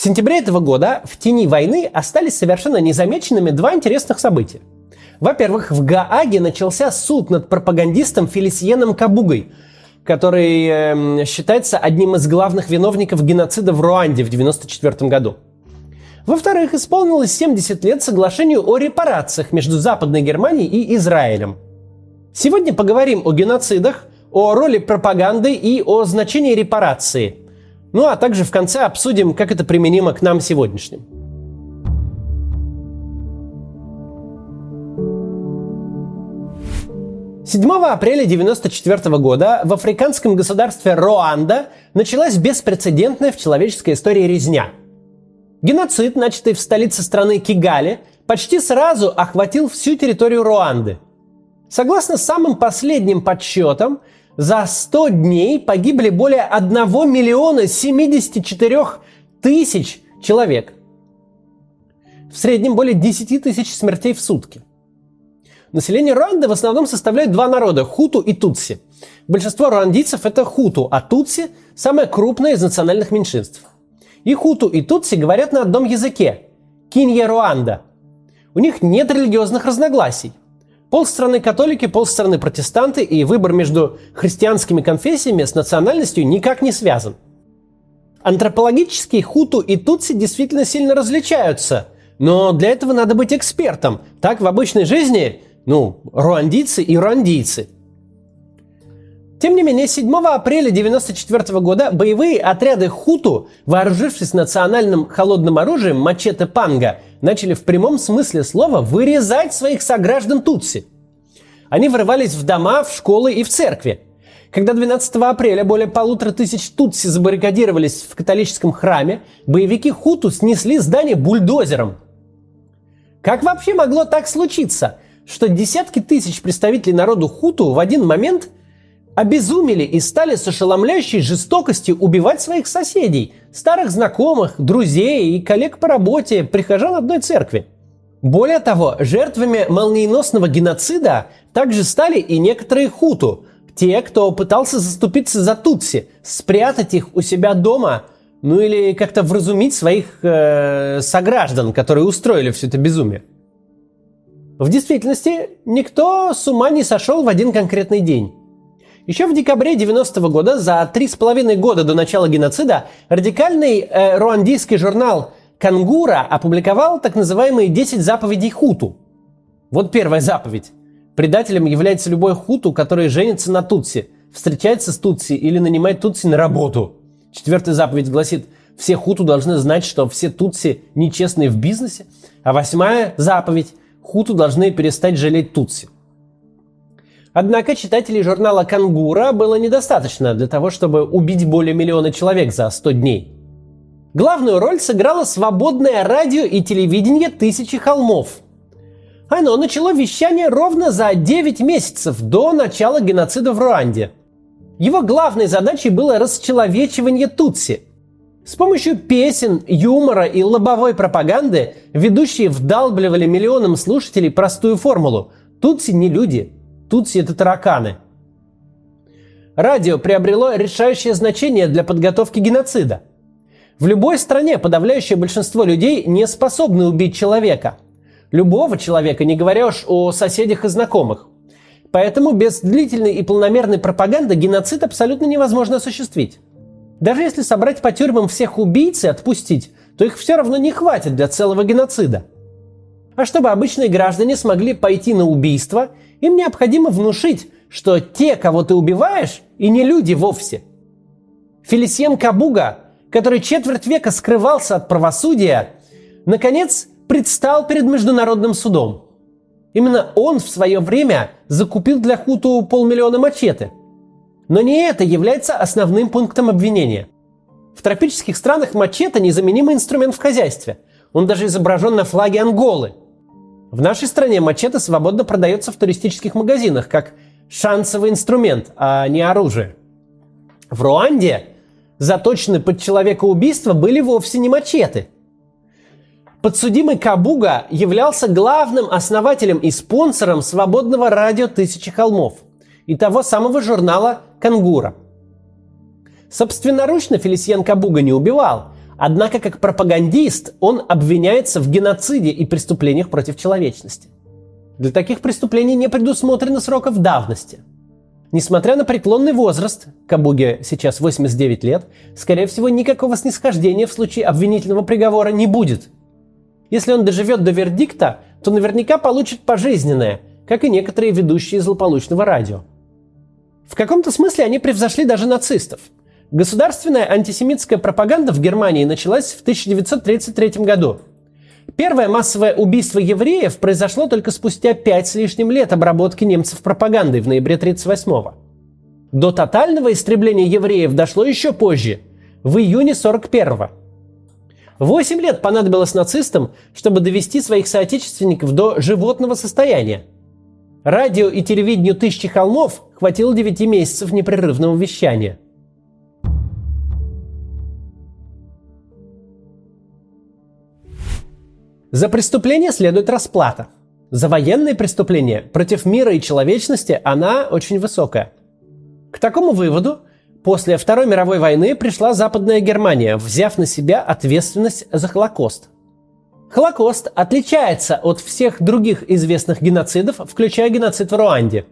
В сентябре этого года в тени войны остались совершенно незамеченными два интересных события. Во-первых, в Гааге начался суд над пропагандистом Фелисиеном Кабугой, который э, считается одним из главных виновников геноцида в Руанде в 1994 году. Во-вторых, исполнилось 70 лет соглашению о репарациях между Западной Германией и Израилем. Сегодня поговорим о геноцидах, о роли пропаганды и о значении репарации. Ну а также в конце обсудим, как это применимо к нам сегодняшним. Седьмого апреля 1994 года в африканском государстве Руанда началась беспрецедентная в человеческой истории резня. Геноцид, начатый в столице страны Кигали, почти сразу охватил всю территорию Руанды. Согласно самым последним подсчетам, за 100 дней погибли более 1 миллиона 74 тысяч человек. В среднем более 10 тысяч смертей в сутки. Население Руанды в основном составляют два народа – хуту и тутси. Большинство руандийцев – это хуту, а тутси – самое крупное из национальных меньшинств. И хуту, и тутси говорят на одном языке – кинья Руанда. У них нет религиозных разногласий. Полстраны католики, полстраны протестанты, и выбор между христианскими конфессиями с национальностью никак не связан. Антропологически хуту и тутси действительно сильно различаются, но для этого надо быть экспертом. Так в обычной жизни, ну, руандийцы и руандийцы. Тем не менее, 7 апреля 1994 года боевые отряды хуту, вооружившись национальным холодным оружием мачете панга, начали в прямом смысле слова вырезать своих сограждан Тутси. Они врывались в дома, в школы и в церкви. Когда 12 апреля более полутора тысяч Тутси забаррикадировались в католическом храме, боевики Хуту снесли здание бульдозером. Как вообще могло так случиться, что десятки тысяч представителей народу Хуту в один момент обезумели и стали с ошеломляющей жестокостью убивать своих соседей, старых знакомых, друзей и коллег по работе, прихожан одной церкви. Более того, жертвами молниеносного геноцида также стали и некоторые хуту, те, кто пытался заступиться за тутси, спрятать их у себя дома, ну или как-то вразумить своих э, сограждан, которые устроили все это безумие. В действительности, никто с ума не сошел в один конкретный день. Еще в декабре 90 -го года, за три с половиной года до начала геноцида, радикальный э, руандийский журнал «Кангура» опубликовал так называемые 10 заповедей хуту. Вот первая заповедь. Предателем является любой хуту, который женится на тутси, встречается с тутси или нанимает тутси на работу. Четвертая заповедь гласит, все хуту должны знать, что все тутси нечестные в бизнесе. А восьмая заповедь, хуту должны перестать жалеть тутси. Однако читателей журнала «Кангура» было недостаточно для того, чтобы убить более миллиона человек за 100 дней. Главную роль сыграло свободное радио и телевидение «Тысячи холмов». Оно начало вещание ровно за 9 месяцев до начала геноцида в Руанде. Его главной задачей было расчеловечивание Тутси. С помощью песен, юмора и лобовой пропаганды ведущие вдалбливали миллионам слушателей простую формулу – Тутси не люди, Тутси – это тараканы. Радио приобрело решающее значение для подготовки геноцида. В любой стране подавляющее большинство людей не способны убить человека. Любого человека, не говоря уж о соседях и знакомых. Поэтому без длительной и полномерной пропаганды геноцид абсолютно невозможно осуществить. Даже если собрать по тюрьмам всех убийц и отпустить, то их все равно не хватит для целого геноцида. А чтобы обычные граждане смогли пойти на убийство, им необходимо внушить, что те, кого ты убиваешь, и не люди вовсе. Фелисиен Кабуга, который четверть века скрывался от правосудия, наконец предстал перед Международным судом. Именно он в свое время закупил для Хуту полмиллиона мачете. Но не это является основным пунктом обвинения. В тропических странах мачете – незаменимый инструмент в хозяйстве. Он даже изображен на флаге Анголы – в нашей стране мачете свободно продается в туристических магазинах как шансовый инструмент, а не оружие. В Руанде заточены под человека убийства были вовсе не мачете. Подсудимый Кабуга являлся главным основателем и спонсором свободного радио «Тысячи холмов» и того самого журнала «Кангура». Собственноручно Фелисиен Кабуга не убивал, Однако как пропагандист он обвиняется в геноциде и преступлениях против человечности. Для таких преступлений не предусмотрено сроков давности. Несмотря на преклонный возраст, Кабуге сейчас 89 лет, скорее всего, никакого снисхождения в случае обвинительного приговора не будет. Если он доживет до вердикта, то наверняка получит пожизненное, как и некоторые ведущие злополучного радио. В каком-то смысле они превзошли даже нацистов. Государственная антисемитская пропаганда в Германии началась в 1933 году. Первое массовое убийство евреев произошло только спустя пять с лишним лет обработки немцев пропагандой в ноябре 1938 До тотального истребления евреев дошло еще позже, в июне 41 -го. Восемь лет понадобилось нацистам, чтобы довести своих соотечественников до животного состояния. Радио и телевидению тысячи холмов хватило 9 месяцев непрерывного вещания. За преступление следует расплата. За военные преступления против мира и человечности она очень высокая. К такому выводу После Второй мировой войны пришла Западная Германия, взяв на себя ответственность за Холокост. Холокост отличается от всех других известных геноцидов, включая геноцид в Руанде.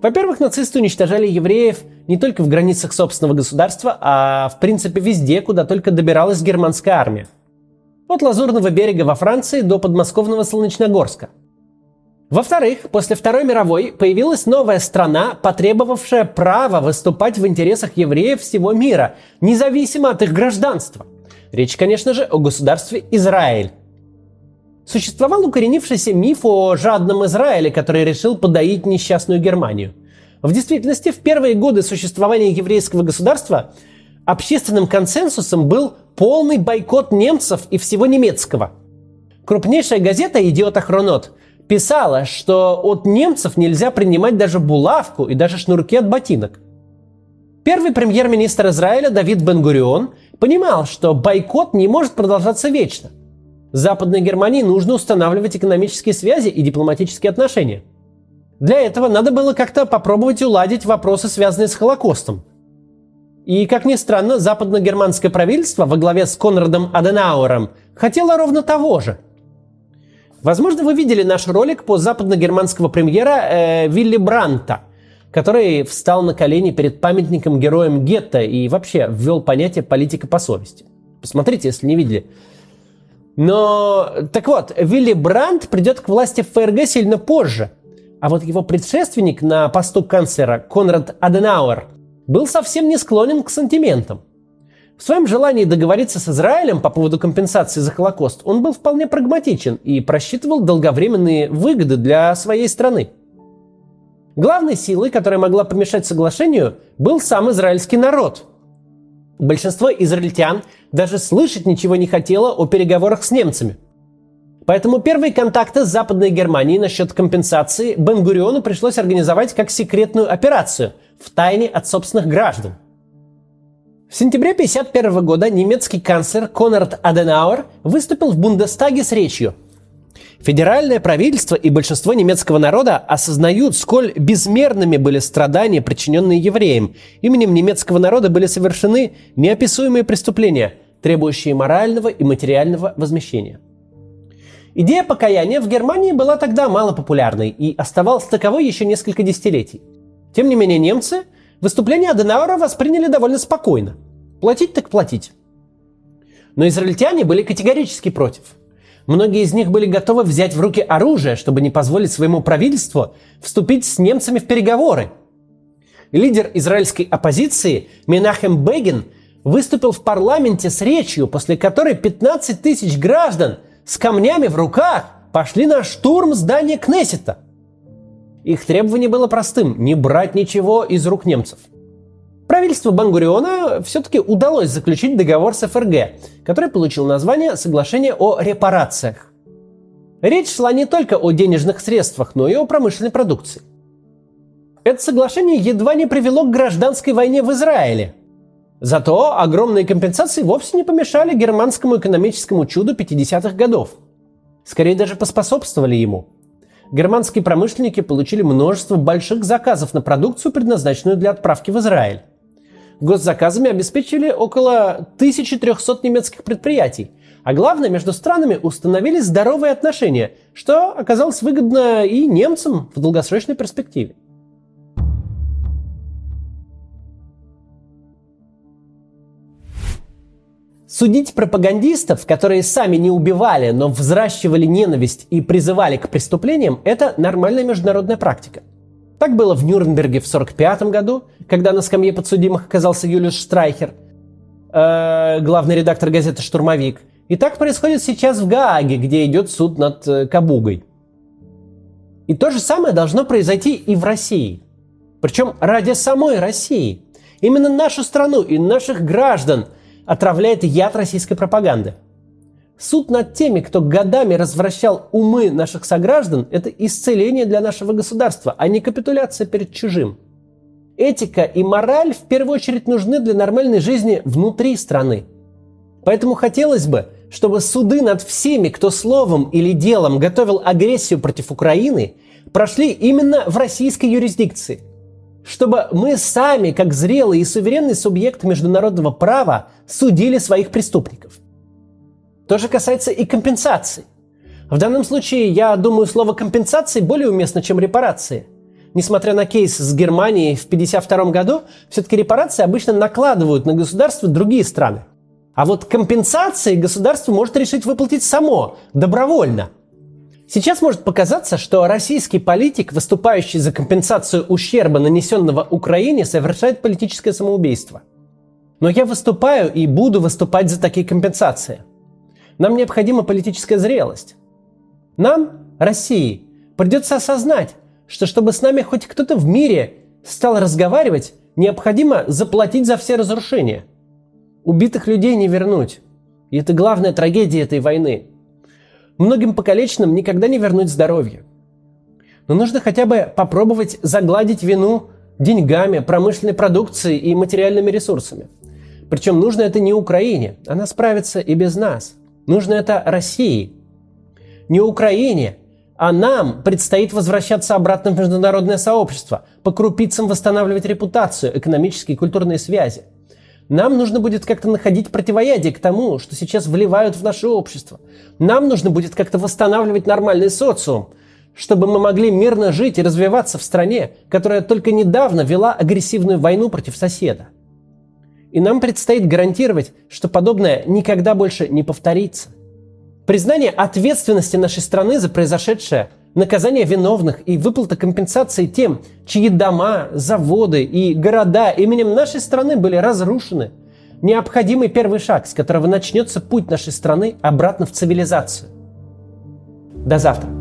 Во-первых, нацисты уничтожали евреев не только в границах собственного государства, а в принципе везде, куда только добиралась германская армия. От Лазурного берега во Франции до подмосковного Солнечногорска – во-вторых, после Второй мировой появилась новая страна, потребовавшая права выступать в интересах евреев всего мира, независимо от их гражданства. Речь, конечно же, о государстве Израиль. Существовал укоренившийся миф о жадном Израиле, который решил подоить несчастную Германию. В действительности, в первые годы существования еврейского государства общественным консенсусом был полный бойкот немцев и всего немецкого. Крупнейшая газета «Идиот Ахронот» писала, что от немцев нельзя принимать даже булавку и даже шнурки от ботинок. Первый премьер-министр Израиля Давид Бенгурион понимал, что бойкот не может продолжаться вечно. Западной Германии нужно устанавливать экономические связи и дипломатические отношения. Для этого надо было как-то попробовать уладить вопросы, связанные с Холокостом. И, как ни странно, западно-германское правительство во главе с Конрадом Аденауэром хотело ровно того же – Возможно, вы видели наш ролик по западно-германского премьера э, Вилли Бранта, который встал на колени перед памятником героям гетто и вообще ввел понятие политика по совести. Посмотрите, если не видели. Но, так вот, Вилли Брандт придет к власти в ФРГ сильно позже. А вот его предшественник на посту канцлера Конрад Аденауэр был совсем не склонен к сантиментам. В своем желании договориться с Израилем по поводу компенсации за Холокост он был вполне прагматичен и просчитывал долговременные выгоды для своей страны. Главной силой, которая могла помешать соглашению, был сам израильский народ. Большинство израильтян даже слышать ничего не хотело о переговорах с немцами. Поэтому первые контакты с Западной Германией насчет компенсации Бен-Гуриону пришлось организовать как секретную операцию в тайне от собственных граждан – в сентябре 1951 года немецкий канцлер Конрад Аденауэр выступил в Бундестаге с речью. Федеральное правительство и большинство немецкого народа осознают, сколь безмерными были страдания, причиненные евреям. Именем немецкого народа были совершены неописуемые преступления, требующие морального и материального возмещения. Идея покаяния в Германии была тогда мало популярной и оставалась таковой еще несколько десятилетий. Тем не менее, немцы – Выступление Аденауэра восприняли довольно спокойно. Платить так платить. Но израильтяне были категорически против. Многие из них были готовы взять в руки оружие, чтобы не позволить своему правительству вступить с немцами в переговоры. Лидер израильской оппозиции Менахем Бегин выступил в парламенте с речью, после которой 15 тысяч граждан с камнями в руках пошли на штурм здания Кнессета – их требование было простым – не брать ничего из рук немцев. Правительству Бангуриона все-таки удалось заключить договор с ФРГ, который получил название «Соглашение о репарациях». Речь шла не только о денежных средствах, но и о промышленной продукции. Это соглашение едва не привело к гражданской войне в Израиле. Зато огромные компенсации вовсе не помешали германскому экономическому чуду 50-х годов. Скорее даже поспособствовали ему – германские промышленники получили множество больших заказов на продукцию, предназначенную для отправки в Израиль. госзаказами обеспечили около 1300 немецких предприятий. А главное, между странами установились здоровые отношения, что оказалось выгодно и немцам в долгосрочной перспективе. Судить пропагандистов, которые сами не убивали, но взращивали ненависть и призывали к преступлениям, это нормальная международная практика. Так было в Нюрнберге в 1945 году, когда на скамье подсудимых оказался Юлиус Штрайхер, э, главный редактор газеты «Штурмовик». И так происходит сейчас в Гааге, где идет суд над э, Кабугой. И то же самое должно произойти и в России. Причем ради самой России. Именно нашу страну и наших граждан – отравляет яд российской пропаганды. Суд над теми, кто годами развращал умы наших сограждан, это исцеление для нашего государства, а не капитуляция перед чужим. Этика и мораль в первую очередь нужны для нормальной жизни внутри страны. Поэтому хотелось бы, чтобы суды над всеми, кто словом или делом готовил агрессию против Украины, прошли именно в российской юрисдикции чтобы мы сами, как зрелый и суверенный субъект международного права, судили своих преступников. То же касается и компенсаций. В данном случае, я думаю, слово компенсации более уместно, чем репарации. Несмотря на кейс с Германией в 1952 году, все-таки репарации обычно накладывают на государство другие страны. А вот компенсации государство может решить выплатить само, добровольно – Сейчас может показаться, что российский политик, выступающий за компенсацию ущерба, нанесенного Украине, совершает политическое самоубийство. Но я выступаю и буду выступать за такие компенсации. Нам необходима политическая зрелость. Нам, России, придется осознать, что чтобы с нами хоть кто-то в мире стал разговаривать, необходимо заплатить за все разрушения. Убитых людей не вернуть. И это главная трагедия этой войны – Многим покалеченным никогда не вернуть здоровье. Но нужно хотя бы попробовать загладить вину деньгами, промышленной продукцией и материальными ресурсами. Причем нужно это не Украине, она справится и без нас. Нужно это России. Не Украине, а нам предстоит возвращаться обратно в международное сообщество, по крупицам восстанавливать репутацию, экономические и культурные связи – нам нужно будет как-то находить противоядие к тому, что сейчас вливают в наше общество. Нам нужно будет как-то восстанавливать нормальный социум, чтобы мы могли мирно жить и развиваться в стране, которая только недавно вела агрессивную войну против соседа. И нам предстоит гарантировать, что подобное никогда больше не повторится. Признание ответственности нашей страны за произошедшее наказание виновных и выплата компенсации тем, чьи дома, заводы и города именем нашей страны были разрушены. Необходимый первый шаг, с которого начнется путь нашей страны обратно в цивилизацию. До завтра.